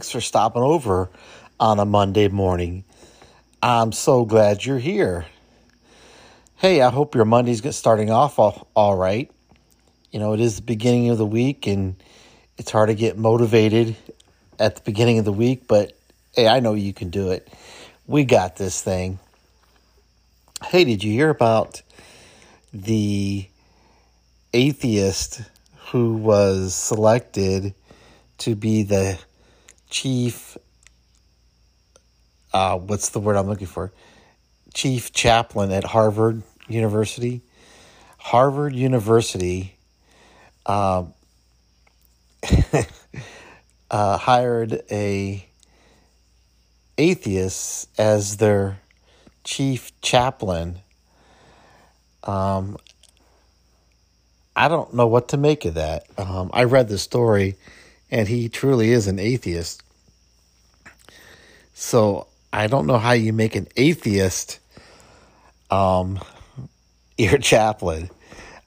thanks for stopping over on a Monday morning. I'm so glad you're here. Hey, I hope your Monday's starting off all, all right. You know, it is the beginning of the week and it's hard to get motivated at the beginning of the week, but hey, I know you can do it. We got this thing. Hey, did you hear about the atheist who was selected to be the chief uh, what's the word I'm looking for? Chief chaplain at Harvard University. Harvard University uh, uh, hired a atheist as their chief chaplain. Um, I don't know what to make of that. Um, I read the story, and he truly is an atheist. So I don't know how you make an atheist um, your chaplain.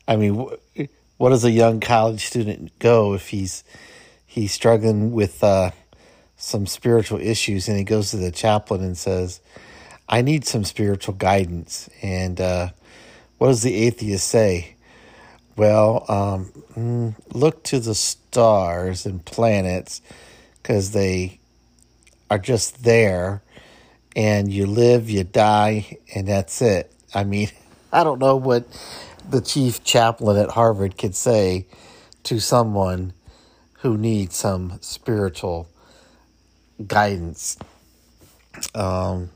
I mean, wh- what does a young college student go if he's he's struggling with uh, some spiritual issues and he goes to the chaplain and says, "I need some spiritual guidance." And uh, what does the atheist say? Well, um, mm, look to the stars and planets because they are just there and you live, you die, and that's it. I mean, I don't know what the chief chaplain at Harvard could say to someone who needs some spiritual guidance. Um,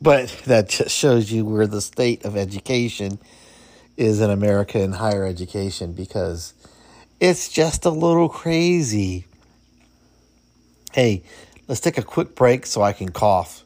but that just shows you where the state of education is in America in higher education because it's just a little crazy. Hey, let's take a quick break so I can cough.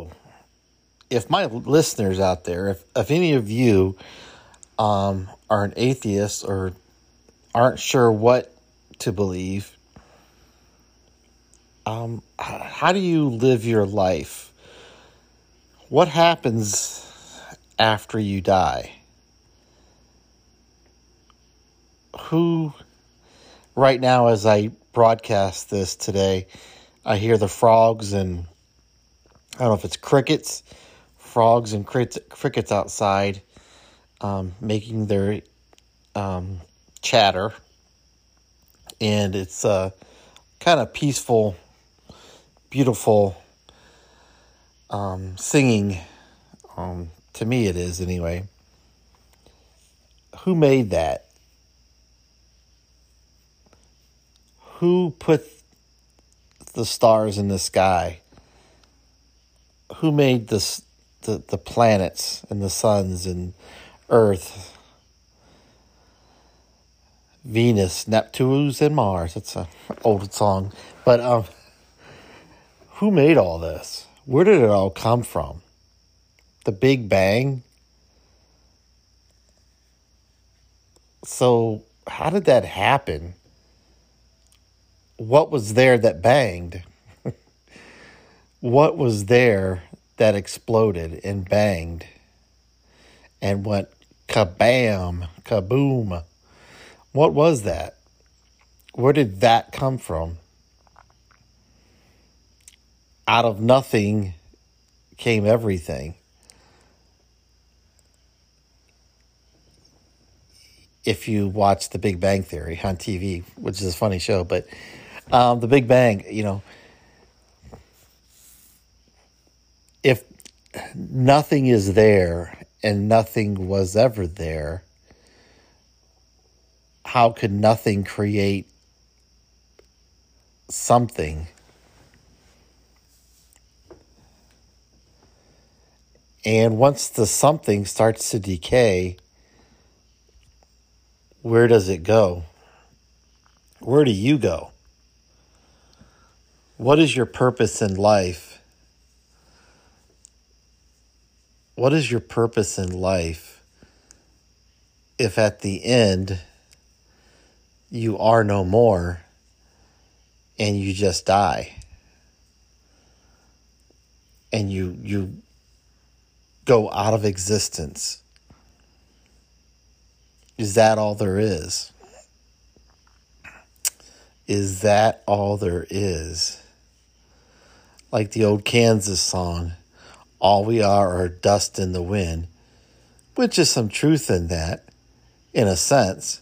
if my listeners out there, if, if any of you um, are an atheist or aren't sure what to believe, um, how do you live your life? What happens after you die? Who, right now, as I broadcast this today, I hear the frogs and I don't know if it's crickets, frogs, and crickets outside um, making their um, chatter. And it's uh, kind of peaceful, beautiful um, singing. Um, to me, it is anyway. Who made that? Who put the stars in the sky? who made this the, the planets and the suns and Earth, Venus, Neptunus, and Mars. It's an old song, but um, who made all this? Where did it all come from? The Big Bang. So, how did that happen? What was there that banged? what was there that exploded and banged and went kabam, kaboom? What was that? Where did that come from? Out of nothing came everything. If you watch The Big Bang Theory on TV, which is a funny show, but um, The Big Bang, you know, if nothing is there and nothing was ever there, how could nothing create something? And once the something starts to decay, where does it go? Where do you go? What is your purpose in life? What is your purpose in life if at the end you are no more and you just die? And you you go out of existence. Is that all there is? Is that all there is? Like the old Kansas song, all we are are dust in the wind, which is some truth in that, in a sense.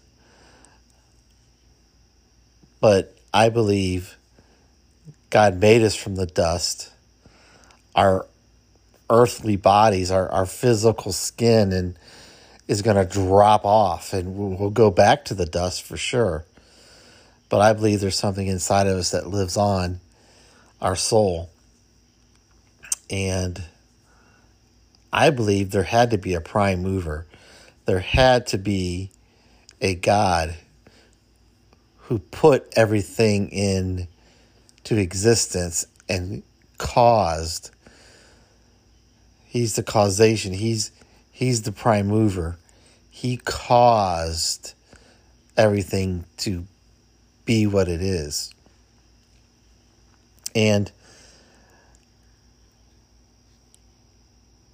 But I believe God made us from the dust. Our earthly bodies, our, our physical skin, and is going to drop off, and we'll, go back to the dust for sure. But I believe there's something inside of us that lives on, our soul. And I believe there had to be a prime mover. There had to be a God who put everything in to existence and caused He's the causation. He's he's the prime mover. He caused everything to be what it is. And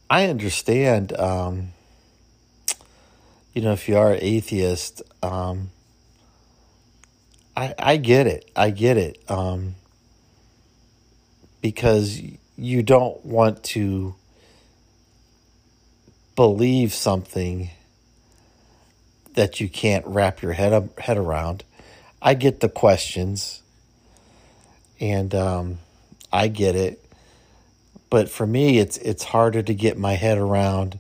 I understand, um, you know, if you are an atheist, um, I, I get it. I get it. Um, because you don't want to believe something that you can't wrap your head up, head around. I get the questions, and um, I get it, but for me, it's it's harder to get my head around.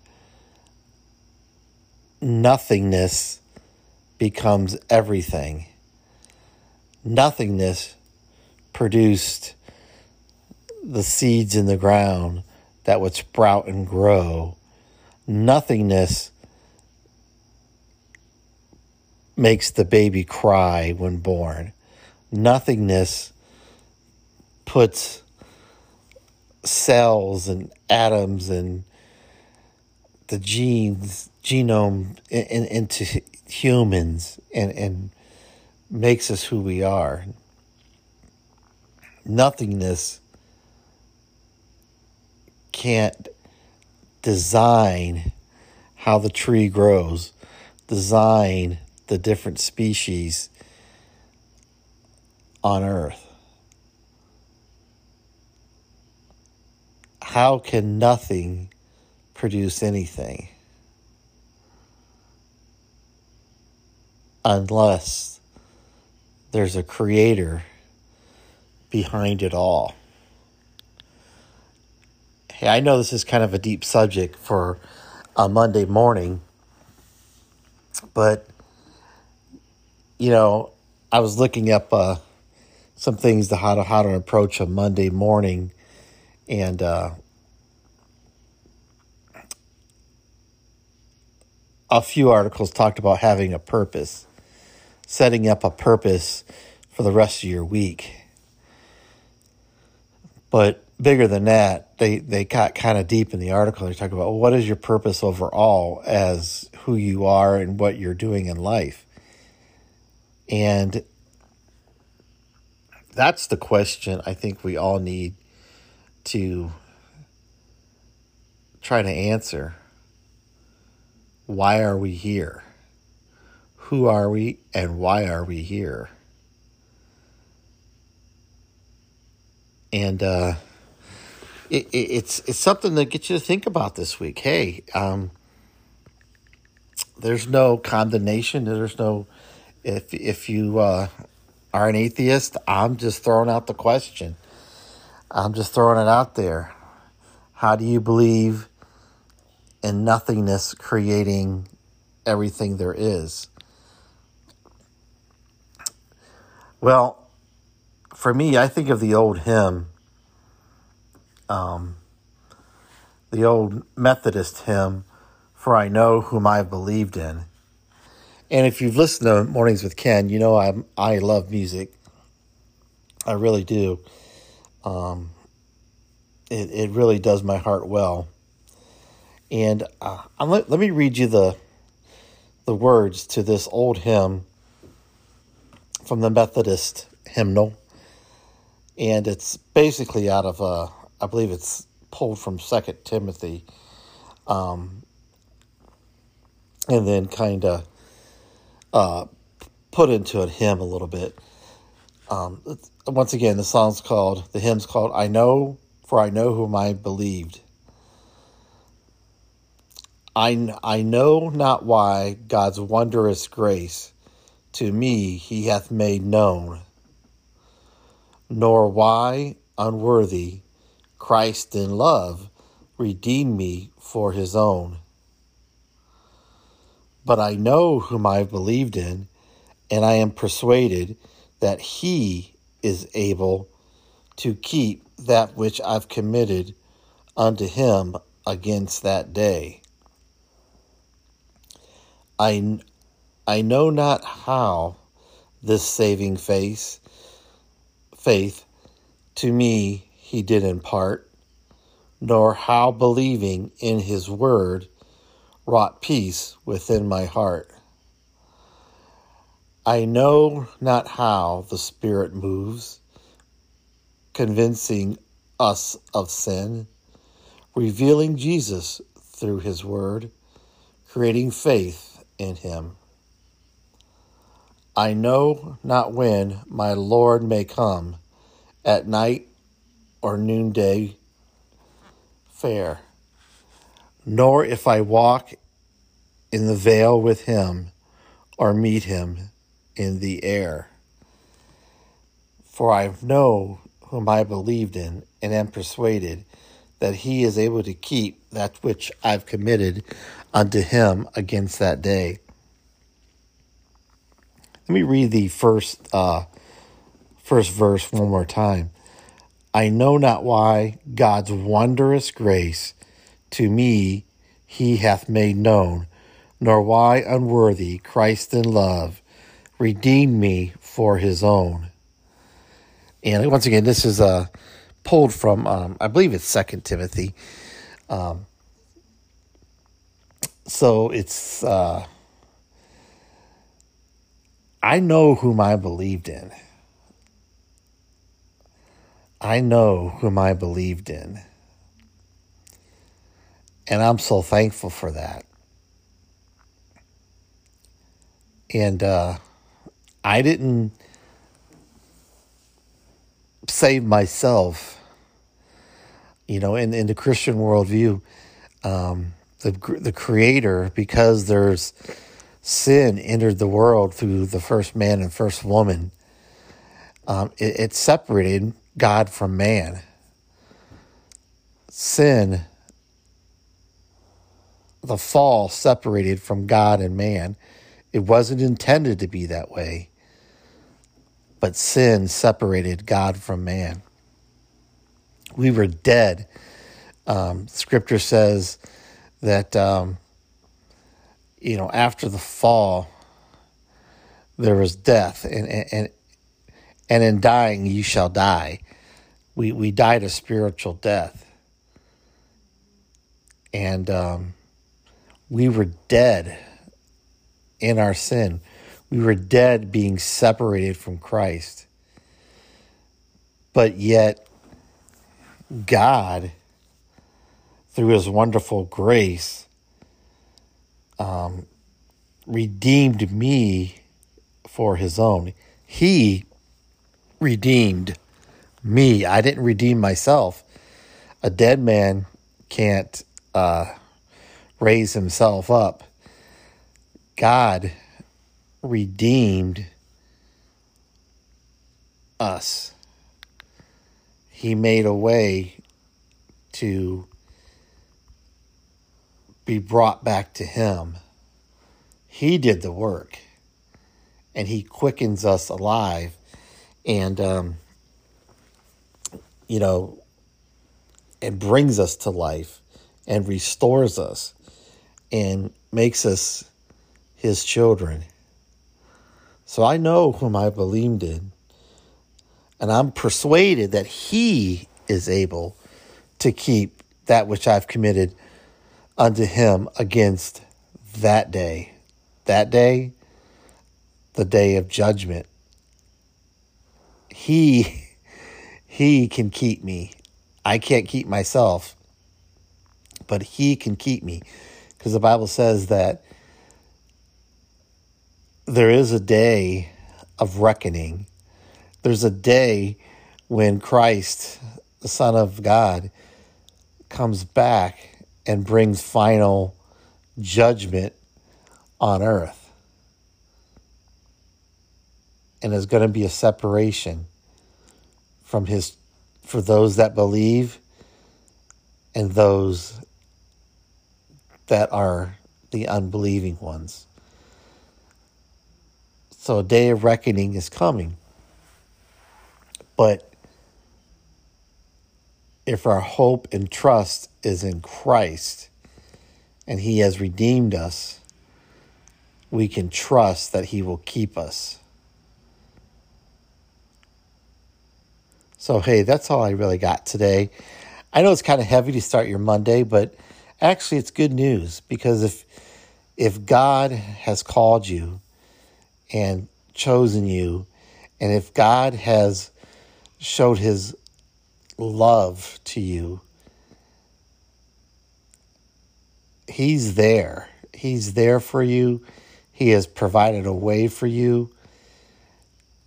Nothingness becomes everything. Nothingness produced the seeds in the ground that would sprout and grow nothingness makes the baby cry when born. Nothingness puts cells and atoms and the genes, genome in, in, into humans and, and makes us who we are. Nothingness can't design how the tree grows, design the different species on Earth. How can nothing produce anything unless there's a creator behind it all? Hey, I know this is kind of a deep subject for a Monday morning, but you know, I was looking up uh, some things to how to how to approach a Monday morning, and uh, a few articles talked about having a purpose, setting up a purpose for the rest of your week. But bigger than that, they, they got kind of deep in the article. They talk about what is your purpose overall as who you are and what you're doing in life. And that's the question I think we all need to try to answer why are we here? Who are we and why are we here? And uh, it, it, it's it's something that gets you to think about this week. Hey, um, there's no condemnation. There's no if if you uh, are an atheist. I'm just throwing out the question. I'm just throwing it out there. How do you believe in nothingness creating everything there is? Well, for me, I think of the old hymn, um, the old Methodist hymn, For I Know Whom I've Believed in. And if you've listened to Mornings with Ken, you know I I love music. I really do. Um, it it really does my heart well. And uh, let, let me read you the the words to this old hymn from the Methodist hymnal, and it's basically out of uh, I believe it's pulled from Second Timothy, um, and then kind of uh, put into a hymn a little bit. Um, once again, the song's called the hymn's called "I Know, for I Know Whom I Believed." I, I know not why God's wondrous grace to me he hath made known, nor why unworthy Christ in love redeemed me for his own. But I know whom I have believed in, and I am persuaded that he is able to keep that which I've committed unto him against that day. I, I know not how this saving faith, faith to me he did impart, nor how believing in his word wrought peace within my heart. I know not how the Spirit moves, convincing us of sin, revealing Jesus through his word, creating faith in him. I know not when my Lord may come, at night or noonday fair, nor if I walk in the vale with him or meet him in the air. For I know whom I believed in and am persuaded that he is able to keep that which I've committed unto him against that day. Let me read the first uh, first verse one more time. I know not why God's wondrous grace to me he hath made known, nor why unworthy Christ in love redeemed me for his own. And once again, this is uh, pulled from, um, I believe it's Second Timothy. Um, so it's uh, I know whom I believed in. I know whom I believed in. And I'm so thankful for that. And uh, I didn't save myself. You know, in, in the Christian worldview, um, the the Creator, because there's sin entered the world through the first man and first woman, um, it, it separated God from man. Sin, the fall separated from God and man. It wasn't intended to be that way, but sin separated God from man. We were dead. Um, scripture says that um, you know, after the fall, there was death, and and and in dying you shall die. We we died a spiritual death, and um, we were dead in our sin. We were dead, being separated from Christ. But yet, God, through His wonderful grace, um, redeemed me for his own. He redeemed me. I didn't redeem myself. A dead man can't uh, raise himself up. God redeemed us. He made a way to be brought back to Him. He did the work and He quickens us alive. And, um, you know, and brings us to life and restores us and makes us his children. So I know whom I believed in, and I'm persuaded that he is able to keep that which I've committed unto him against that day. That day, the day of judgment. He he can keep me. I can't keep myself, but he can keep me because the Bible says that there is a day of reckoning. There's a day when Christ, the Son of God, comes back and brings final judgment on earth. And there's going to be a separation from his for those that believe and those that are the unbelieving ones. So a day of reckoning is coming. But if our hope and trust is in Christ and He has redeemed us, we can trust that He will keep us. So, hey, that's all I really got today. I know it's kind of heavy to start your Monday, but actually it's good news because if if God has called you and chosen you, and if God has showed his love to you, he's there. He's there for you. He has provided a way for you,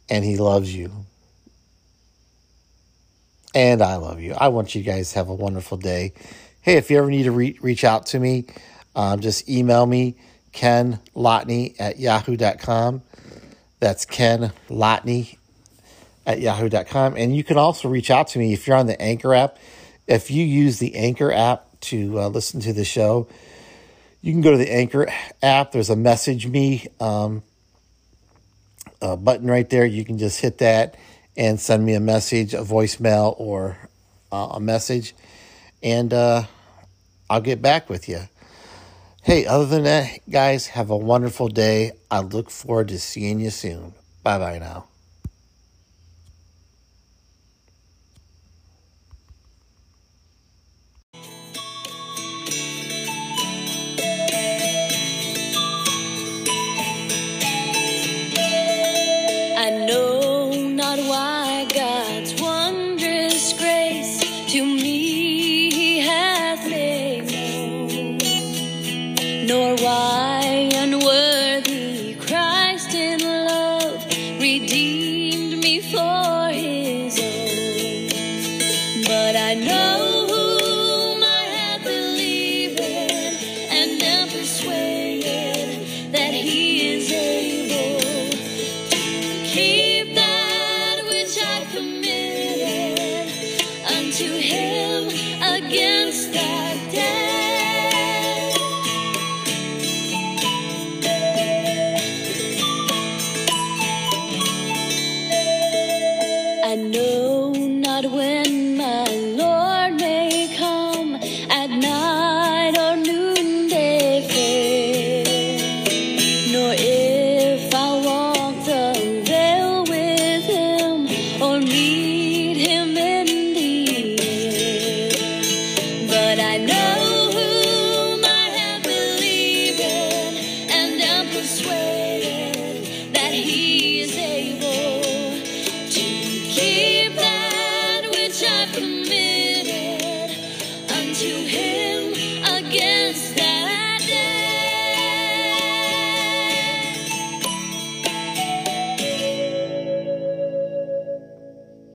and he loves you and I love you. I want you guys to have a wonderful day. Hey, if you ever need to re- reach out to me, um, just email me, Ken Lotney at yahoo.com. That's Ken Lotney at yahoo.com. And you can also reach out to me if you're on the Anchor app. If you use the Anchor app to uh, listen to the show, you can go to the Anchor app. There's a message me um, button right there. You can just hit that and send me a message, a voicemail, or uh, a message, and uh, I'll get back with you. Hey, other than that, guys, have a wonderful day. I look forward to seeing you soon. Bye bye now. Oh.